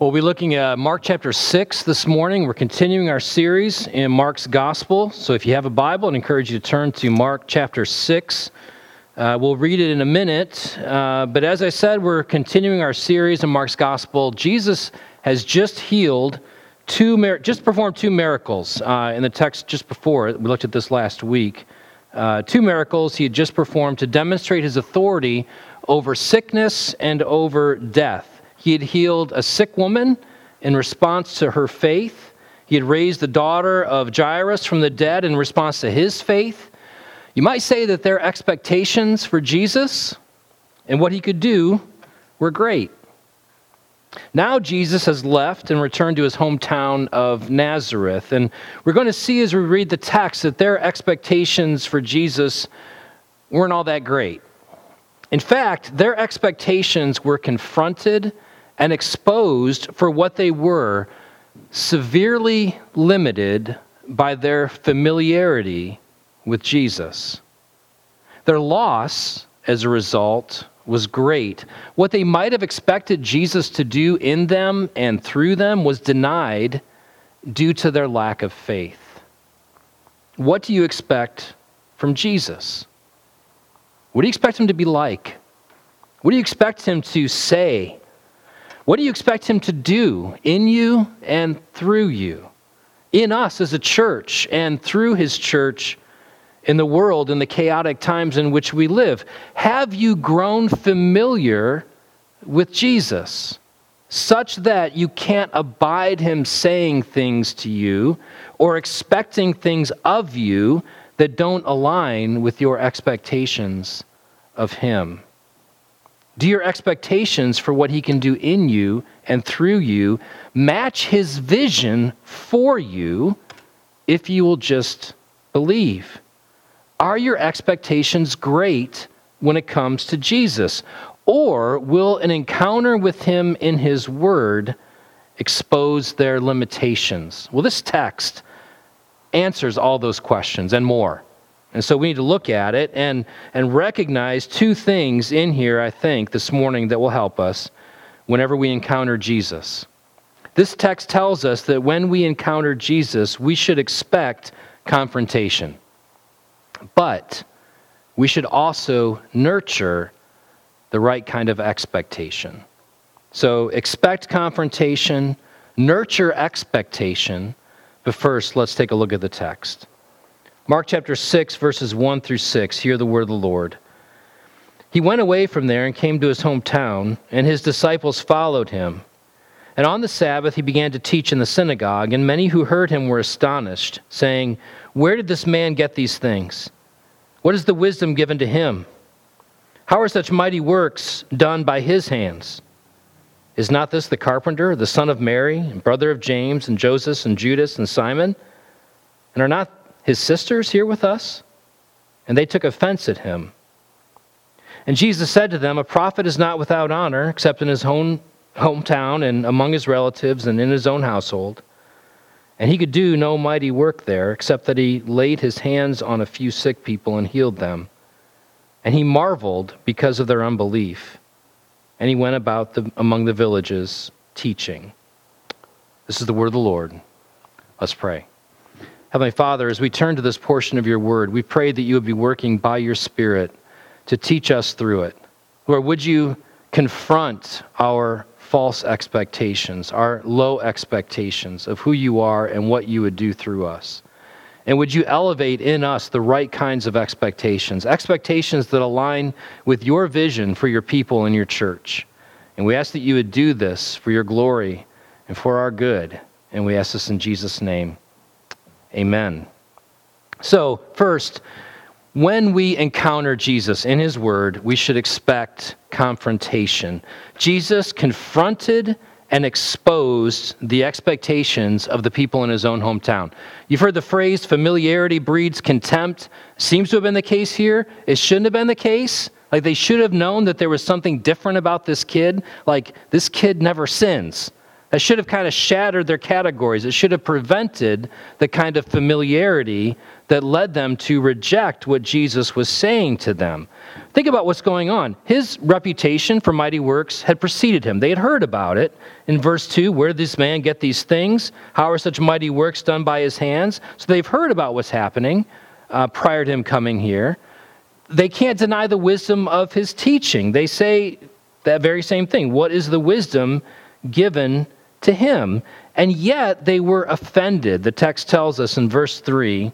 We'll be looking at Mark chapter 6 this morning. We're continuing our series in Mark's Gospel. So if you have a Bible, I'd encourage you to turn to Mark chapter 6. Uh, we'll read it in a minute. Uh, but as I said, we're continuing our series in Mark's Gospel. Jesus has just healed two, just performed two miracles uh, in the text just before. We looked at this last week. Uh, two miracles he had just performed to demonstrate his authority over sickness and over death. He had healed a sick woman in response to her faith. He had raised the daughter of Jairus from the dead in response to his faith. You might say that their expectations for Jesus and what he could do were great. Now Jesus has left and returned to his hometown of Nazareth. And we're going to see as we read the text that their expectations for Jesus weren't all that great. In fact, their expectations were confronted and exposed for what they were, severely limited by their familiarity with Jesus. Their loss, as a result, was great. What they might have expected Jesus to do in them and through them was denied due to their lack of faith. What do you expect from Jesus? What do you expect him to be like? What do you expect him to say what do you expect him to do in you and through you? In us as a church and through his church in the world in the chaotic times in which we live? Have you grown familiar with Jesus such that you can't abide him saying things to you or expecting things of you that don't align with your expectations of him? Do your expectations for what he can do in you and through you match his vision for you if you will just believe? Are your expectations great when it comes to Jesus? Or will an encounter with him in his word expose their limitations? Well, this text answers all those questions and more. And so we need to look at it and, and recognize two things in here, I think, this morning that will help us whenever we encounter Jesus. This text tells us that when we encounter Jesus, we should expect confrontation. But we should also nurture the right kind of expectation. So expect confrontation, nurture expectation. But first, let's take a look at the text. Mark chapter 6, verses 1 through 6. Hear the word of the Lord. He went away from there and came to his hometown, and his disciples followed him. And on the Sabbath he began to teach in the synagogue, and many who heard him were astonished, saying, Where did this man get these things? What is the wisdom given to him? How are such mighty works done by his hands? Is not this the carpenter, the son of Mary, and brother of James, and Joseph, and Judas, and Simon? And are not his sisters here with us? And they took offense at him. And Jesus said to them, A prophet is not without honor, except in his own hometown and among his relatives and in his own household. And he could do no mighty work there, except that he laid his hands on a few sick people and healed them. And he marveled because of their unbelief. And he went about the, among the villages teaching. This is the word of the Lord. Let's pray. Heavenly Father, as we turn to this portion of your word, we pray that you would be working by your Spirit to teach us through it. Lord, would you confront our false expectations, our low expectations of who you are and what you would do through us? And would you elevate in us the right kinds of expectations, expectations that align with your vision for your people and your church? And we ask that you would do this for your glory and for our good. And we ask this in Jesus' name. Amen. So, first, when we encounter Jesus in his word, we should expect confrontation. Jesus confronted and exposed the expectations of the people in his own hometown. You've heard the phrase familiarity breeds contempt. Seems to have been the case here. It shouldn't have been the case. Like they should have known that there was something different about this kid. Like this kid never sins. That should have kind of shattered their categories. It should have prevented the kind of familiarity that led them to reject what Jesus was saying to them. Think about what's going on. His reputation for mighty works had preceded him. They had heard about it. In verse 2, where did this man get these things? How are such mighty works done by his hands? So they've heard about what's happening uh, prior to him coming here. They can't deny the wisdom of his teaching. They say that very same thing. What is the wisdom given to him? And yet they were offended. The text tells us in verse 3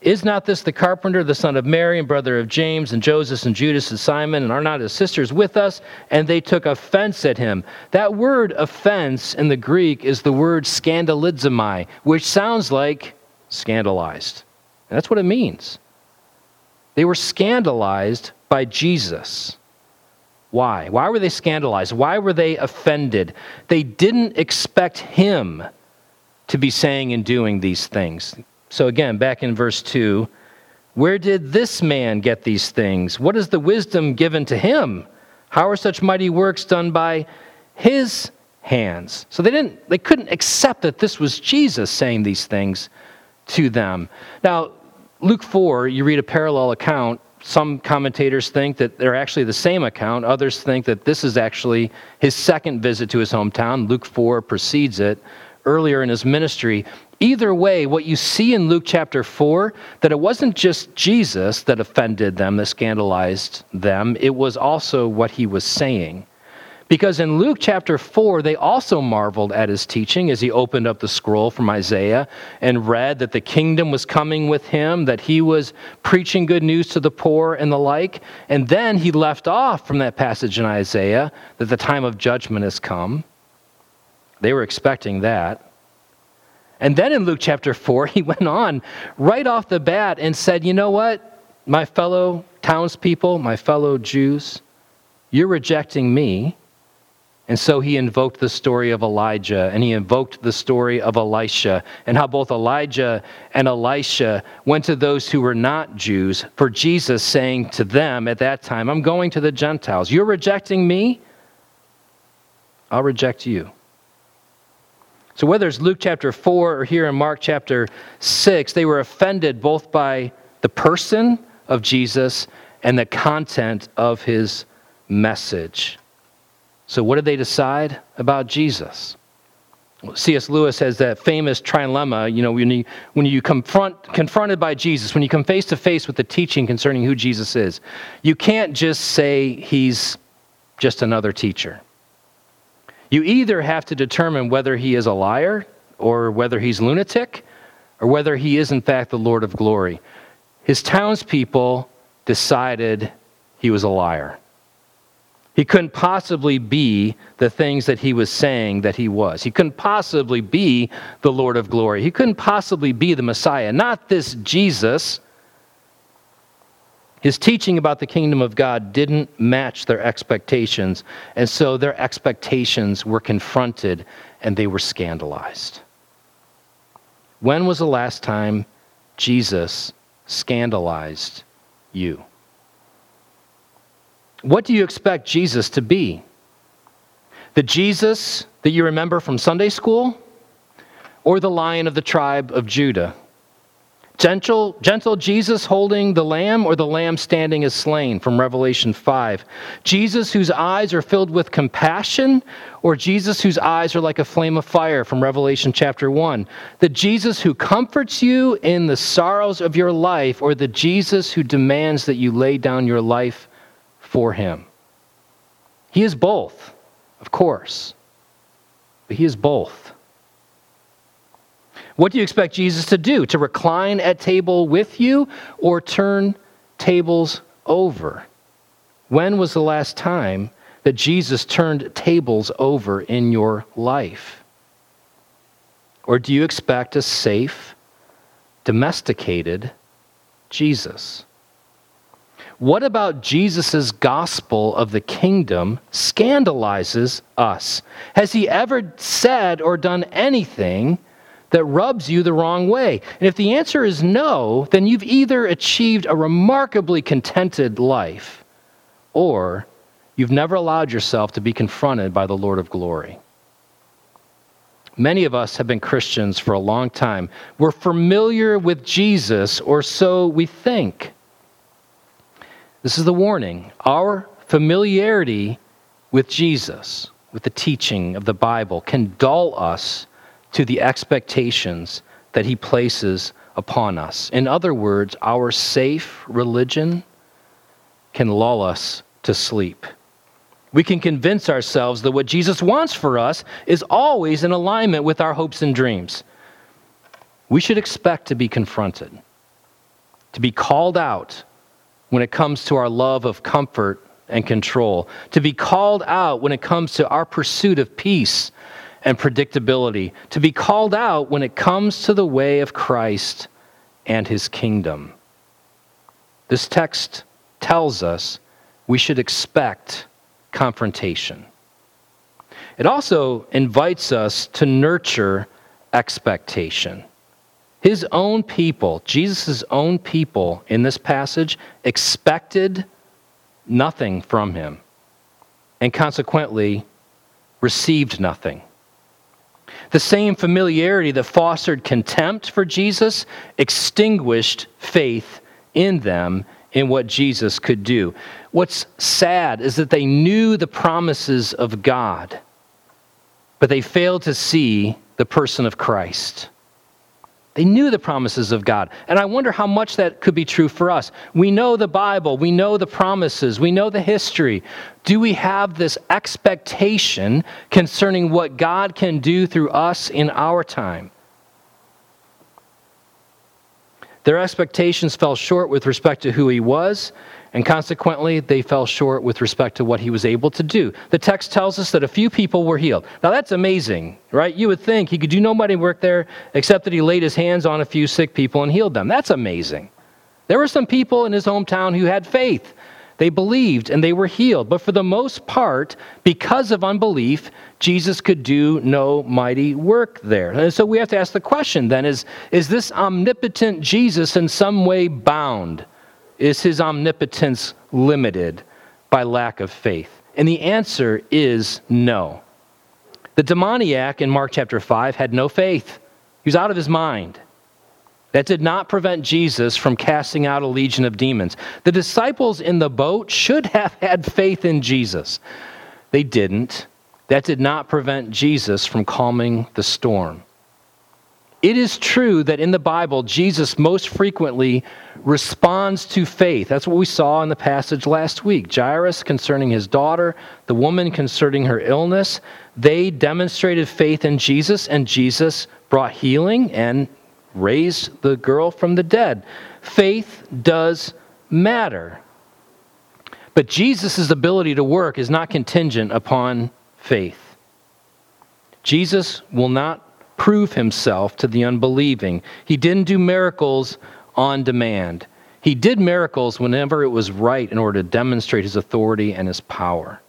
is not this the carpenter, the son of Mary, and brother of James, and Joseph, and Judas, and Simon, and are not his sisters with us? And they took offense at him. That word offense in the Greek is the word scandalizomai, which sounds like scandalized. And that's what it means. They were scandalized by Jesus. Why? Why were they scandalized? Why were they offended? They didn't expect him to be saying and doing these things. So, again, back in verse 2, where did this man get these things? What is the wisdom given to him? How are such mighty works done by his hands? So they didn't they couldn't accept that this was Jesus saying these things to them. Now, Luke 4, you read a parallel account. Some commentators think that they're actually the same account. Others think that this is actually his second visit to his hometown. Luke 4 precedes it earlier in his ministry. Either way, what you see in Luke chapter 4, that it wasn't just Jesus that offended them, that scandalized them, it was also what he was saying. Because in Luke chapter 4, they also marveled at his teaching as he opened up the scroll from Isaiah and read that the kingdom was coming with him, that he was preaching good news to the poor and the like. And then he left off from that passage in Isaiah that the time of judgment has come. They were expecting that. And then in Luke chapter 4, he went on right off the bat and said, You know what, my fellow townspeople, my fellow Jews, you're rejecting me. And so he invoked the story of Elijah and he invoked the story of Elisha and how both Elijah and Elisha went to those who were not Jews for Jesus saying to them at that time, I'm going to the Gentiles. You're rejecting me, I'll reject you. So, whether it's Luke chapter 4 or here in Mark chapter 6, they were offended both by the person of Jesus and the content of his message. So, what did they decide about Jesus? C.S. Lewis has that famous trilemma, you know, when you, when you confront, confronted by Jesus, when you come face to face with the teaching concerning who Jesus is, you can't just say he's just another teacher. You either have to determine whether he is a liar or whether he's lunatic or whether he is, in fact, the Lord of glory. His townspeople decided he was a liar. He couldn't possibly be the things that he was saying that he was. He couldn't possibly be the Lord of glory. He couldn't possibly be the Messiah. Not this Jesus his teaching about the kingdom of God didn't match their expectations, and so their expectations were confronted and they were scandalized. When was the last time Jesus scandalized you? What do you expect Jesus to be? The Jesus that you remember from Sunday school, or the lion of the tribe of Judah? Gentle, gentle Jesus holding the lamb or the lamb standing as slain from Revelation 5. Jesus whose eyes are filled with compassion or Jesus whose eyes are like a flame of fire from Revelation chapter 1. The Jesus who comforts you in the sorrows of your life or the Jesus who demands that you lay down your life for him. He is both, of course, but he is both. What do you expect Jesus to do? To recline at table with you or turn tables over? When was the last time that Jesus turned tables over in your life? Or do you expect a safe, domesticated Jesus? What about Jesus' gospel of the kingdom scandalizes us? Has he ever said or done anything that rubs you the wrong way? And if the answer is no, then you've either achieved a remarkably contented life or you've never allowed yourself to be confronted by the Lord of glory. Many of us have been Christians for a long time. We're familiar with Jesus, or so we think. This is the warning. Our familiarity with Jesus, with the teaching of the Bible, can dull us to the expectations that he places upon us. In other words, our safe religion can lull us to sleep. We can convince ourselves that what Jesus wants for us is always in alignment with our hopes and dreams. We should expect to be confronted, to be called out when it comes to our love of comfort and control, to be called out when it comes to our pursuit of peace and predictability, to be called out when it comes to the way of Christ and his kingdom. This text tells us we should expect confrontation. It also invites us to nurture expectation. His own people, Jesus' own people in this passage, expected nothing from him and consequently received nothing. The same familiarity that fostered contempt for Jesus extinguished faith in them in what Jesus could do. What's sad is that they knew the promises of God, but they failed to see the person of Christ. They knew the promises of God. And I wonder how much that could be true for us. We know the Bible, we know the promises, we know the history. Do we have this expectation concerning what God can do through us in our time? Their expectations fell short with respect to who he was and consequently, they fell short with respect to what he was able to do. The text tells us that a few people were healed. Now, that's amazing, right? You would think he could do no mighty work there except that he laid his hands on a few sick people and healed them. That's amazing. There were some people in his hometown who had faith. They believed and they were healed. But for the most part, because of unbelief, Jesus could do no mighty work there. And so we have to ask the question then is, is this omnipotent Jesus in some way bound? Is his omnipotence limited by lack of faith? And the answer is no. The demoniac in Mark chapter 5 had no faith, he was out of his mind. That did not prevent Jesus from casting out a legion of demons. The disciples in the boat should have had faith in Jesus. They didn't. That did not prevent Jesus from calming the storm. It is true that in the Bible, Jesus most frequently responds to faith. That's what we saw in the passage last week. Jairus concerning his daughter, the woman concerning her illness. They demonstrated faith in Jesus, and Jesus brought healing and raised the girl from the dead. Faith does matter. But Jesus' ability to work is not contingent upon faith. Jesus will not prove himself to the unbelieving. He didn't do miracles on demand. He did miracles whenever it was right in order to demonstrate his authority and his power.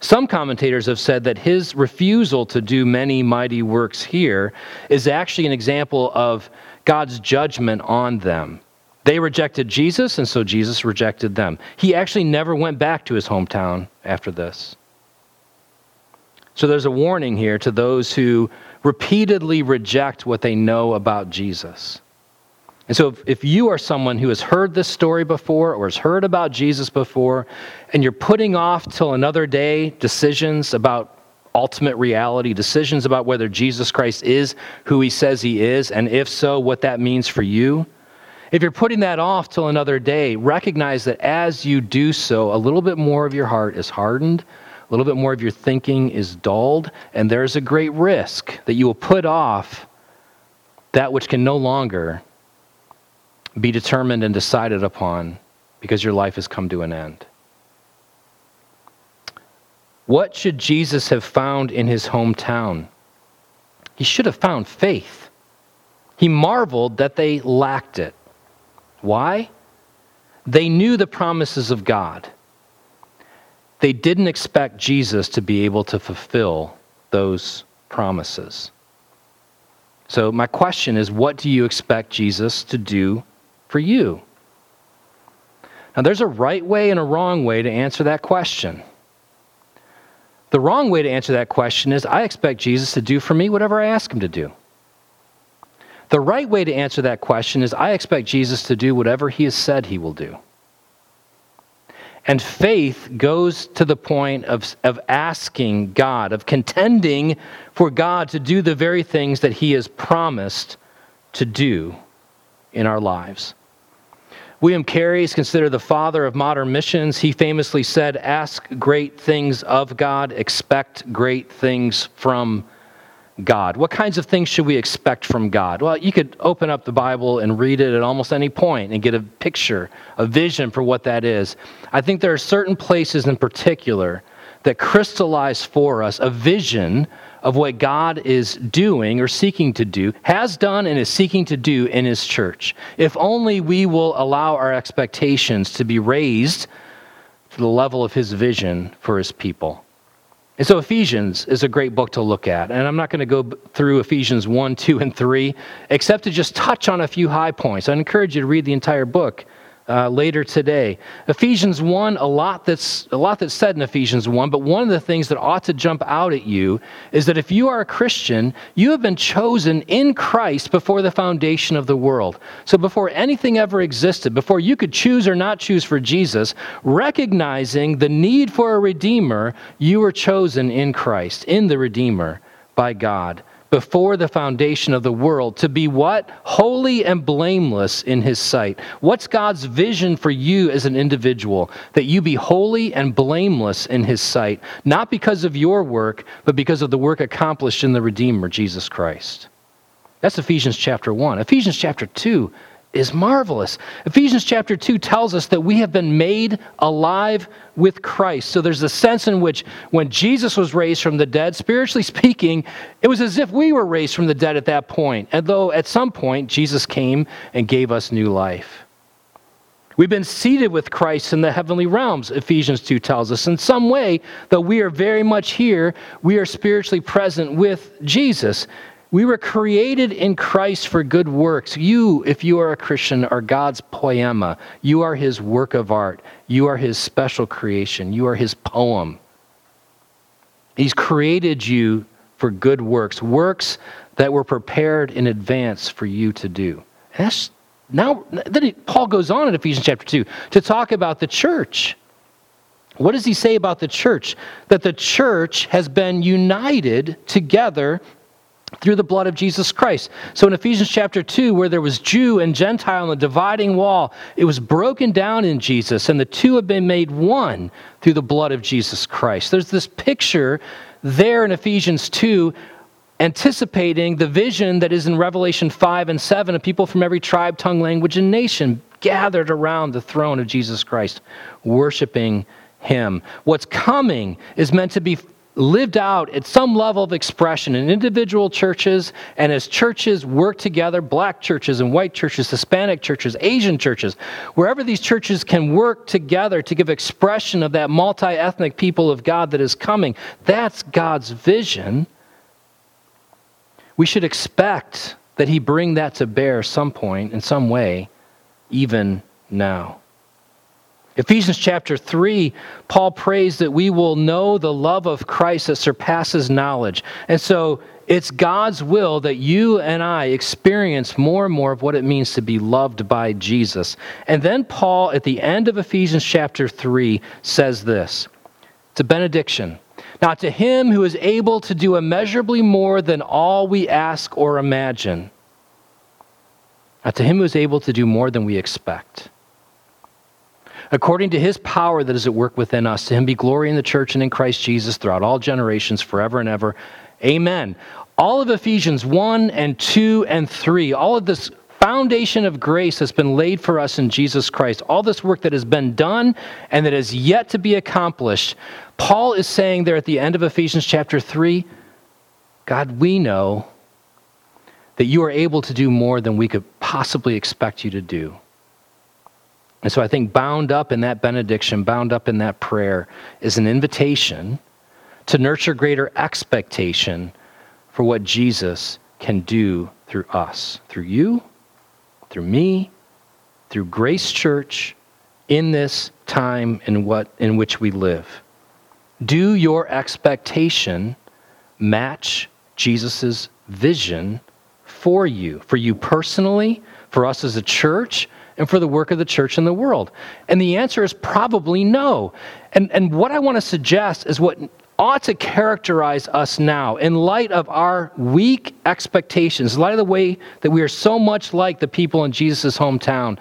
Some commentators have said that his refusal to do many mighty works here is actually an example of God's judgment on them. They rejected Jesus, and so Jesus rejected them. He actually never went back to his hometown after this. So there's a warning here to those who repeatedly reject what they know about Jesus. And so, if, if, you are someone who has heard this story before or has heard about Jesus before, and you're putting off till another day decisions about ultimate reality, decisions about whether Jesus Christ is who he says he is, and if so, what that means for you, if you're putting that off till another day, recognize that as you do so, a little bit more of your heart is hardened little bit more of your thinking is dulled, and there's a great risk that you will put off that which can no longer be determined and decided upon because your life has come to an end. What should Jesus have found in his hometown? He should have found faith. He marveled that they lacked it. Why? They knew the promises of God they didn't expect Jesus to be able to fulfill those promises. So, my question is what do you expect Jesus to do for you? Now, there's a right way and a wrong way to answer that question. The wrong way to answer that question is I expect Jesus to do for me whatever I ask him to do. The right way to answer that question is I expect Jesus to do whatever he has said he will do. And faith goes to the point of, of asking God, of contending for God to do the very things that He has promised to do in our lives. William Carey is considered the father of modern missions. He famously said, Ask great things of God, expect great things from God. What kinds of things should we expect from God? Well, you could open up the Bible and read it at almost any point and get a picture, a vision for what that is. I think there are certain places in particular that crystallize for us a vision of what God is doing or seeking to do, has done and is seeking to do in His church. If only we will allow our expectations to be raised to the level of His vision for His people. And so Ephesians is a great book to look at. And I'm not going to go through Ephesians 1, 2, and 3, except to just touch on a few high points. I encourage you to read the entire book uh, later today. Ephesians 1, a lot, that's, a lot that's said in Ephesians 1, but one of the things that ought to jump out at you is that if you are a Christian, you have been chosen in Christ before the foundation of the world. So before anything ever existed, before you could choose or not choose for Jesus, recognizing the need for a Redeemer, you were chosen in Christ, in the Redeemer by God before the foundation of the world to be what? Holy and blameless in his sight. What's God's vision for you as an individual? That you be holy and blameless in his sight, not because of your work, but because of the work accomplished in the Redeemer, Jesus Christ. That's Ephesians chapter 1. Ephesians chapter 2 is marvelous. Ephesians chapter 2 tells us that we have been made alive with Christ. So there's a sense in which when Jesus was raised from the dead, spiritually speaking, it was as if we were raised from the dead at that point. And though at some point Jesus came and gave us new life. We've been seated with Christ in the heavenly realms, Ephesians 2 tells us. In some way, though we are very much here, we are spiritually present with Jesus. We were created in Christ for good works. You, if you are a Christian, are God's poema. You are his work of art. You are his special creation. You are his poem. He's created you for good works, works that were prepared in advance for you to do. And that's now then Paul goes on in Ephesians chapter 2 to talk about the church. What does he say about the church? That the church has been united together through the blood of Jesus Christ. So in Ephesians chapter 2, where there was Jew and Gentile on the dividing wall, it was broken down in Jesus, and the two have been made one through the blood of Jesus Christ. There's this picture there in Ephesians 2 anticipating the vision that is in Revelation 5 and 7 of people from every tribe, tongue, language, and nation gathered around the throne of Jesus Christ, worshiping him. What's coming is meant to be lived out at some level of expression in individual churches and as churches work together black churches and white churches hispanic churches asian churches wherever these churches can work together to give expression of that multi-ethnic people of god that is coming that's god's vision. We should expect that he bring that to bear some point in some way even now Ephesians chapter 3, Paul prays that we will know the love of Christ that surpasses knowledge. And so it's God's will that you and I experience more and more of what it means to be loved by Jesus. And then Paul, at the end of Ephesians chapter 3, says this it's a benediction. Now, to him who is able to do immeasurably more than all we ask or imagine. Now, to him who is able to do more than we expect according to his power that is at work within us. To him be glory in the church and in Christ Jesus throughout all generations, forever and ever. Amen. All of Ephesians 1 and 2 and 3, all of this foundation of grace that's been laid for us in Jesus Christ, all this work that has been done and that is yet to be accomplished, Paul is saying there at the end of Ephesians chapter 3 God, we know that you are able to do more than we could possibly expect you to do. And so I think bound up in that benediction, bound up in that prayer, is an invitation to nurture greater expectation for what Jesus can do through us, through you, through me, through Grace Church, in this time in, what, in which we live. Do your expectation match Jesus' vision for you, for you personally, for us as a church, and for the work of the church in the world? And the answer is probably no. And, and what I want to suggest is what ought to characterize us now in light of our weak expectations, in light of the way that we are so much like the people in Jesus' hometown.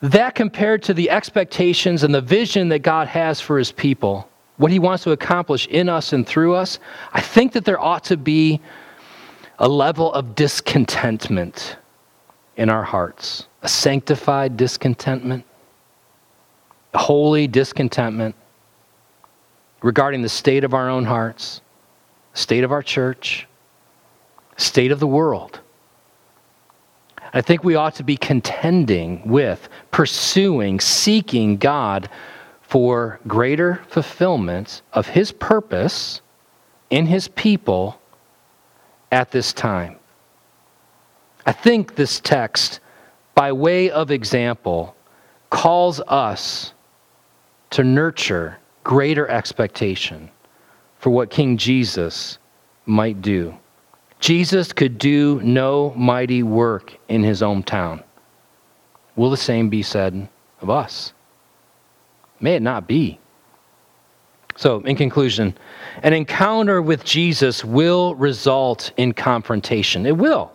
That compared to the expectations and the vision that God has for his people, what he wants to accomplish in us and through us, I think that there ought to be a level of discontentment in our hearts, a sanctified discontentment, a holy discontentment regarding the state of our own hearts, state of our church, state of the world. I think we ought to be contending with, pursuing, seeking God for greater fulfillment of His purpose in His people at this time. I think this text, by way of example, calls us to nurture greater expectation for what King Jesus might do. Jesus could do no mighty work in his hometown. Will the same be said of us? May it not be. So, in conclusion, an encounter with Jesus will result in confrontation. It will.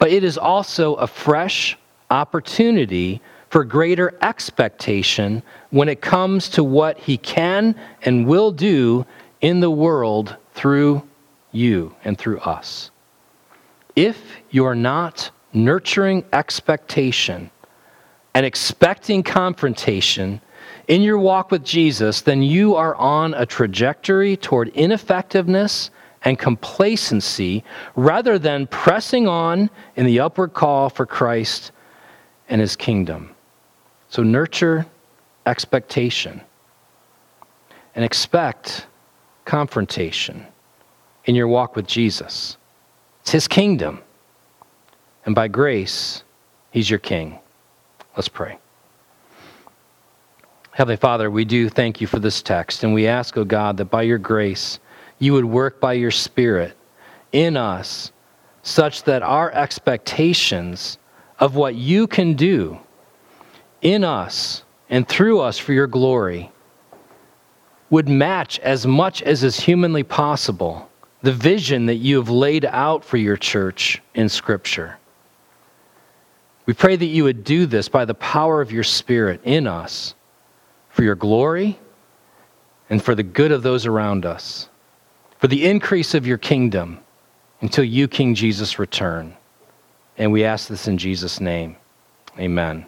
But it is also a fresh opportunity for greater expectation when it comes to what he can and will do in the world through you and through us. If you're not nurturing expectation and expecting confrontation in your walk with Jesus, then you are on a trajectory toward ineffectiveness and complacency rather than pressing on in the upward call for Christ and his kingdom. So nurture expectation and expect confrontation in your walk with Jesus. It's his kingdom. And by grace, he's your king. Let's pray. Heavenly Father, we do thank you for this text, and we ask, O oh God, that by your grace, you would work by your Spirit in us such that our expectations of what you can do in us and through us for your glory would match as much as is humanly possible the vision that you have laid out for your church in Scripture. We pray that you would do this by the power of your Spirit in us for your glory and for the good of those around us, for the increase of your kingdom until you, King Jesus, return. And we ask this in Jesus' name. Amen.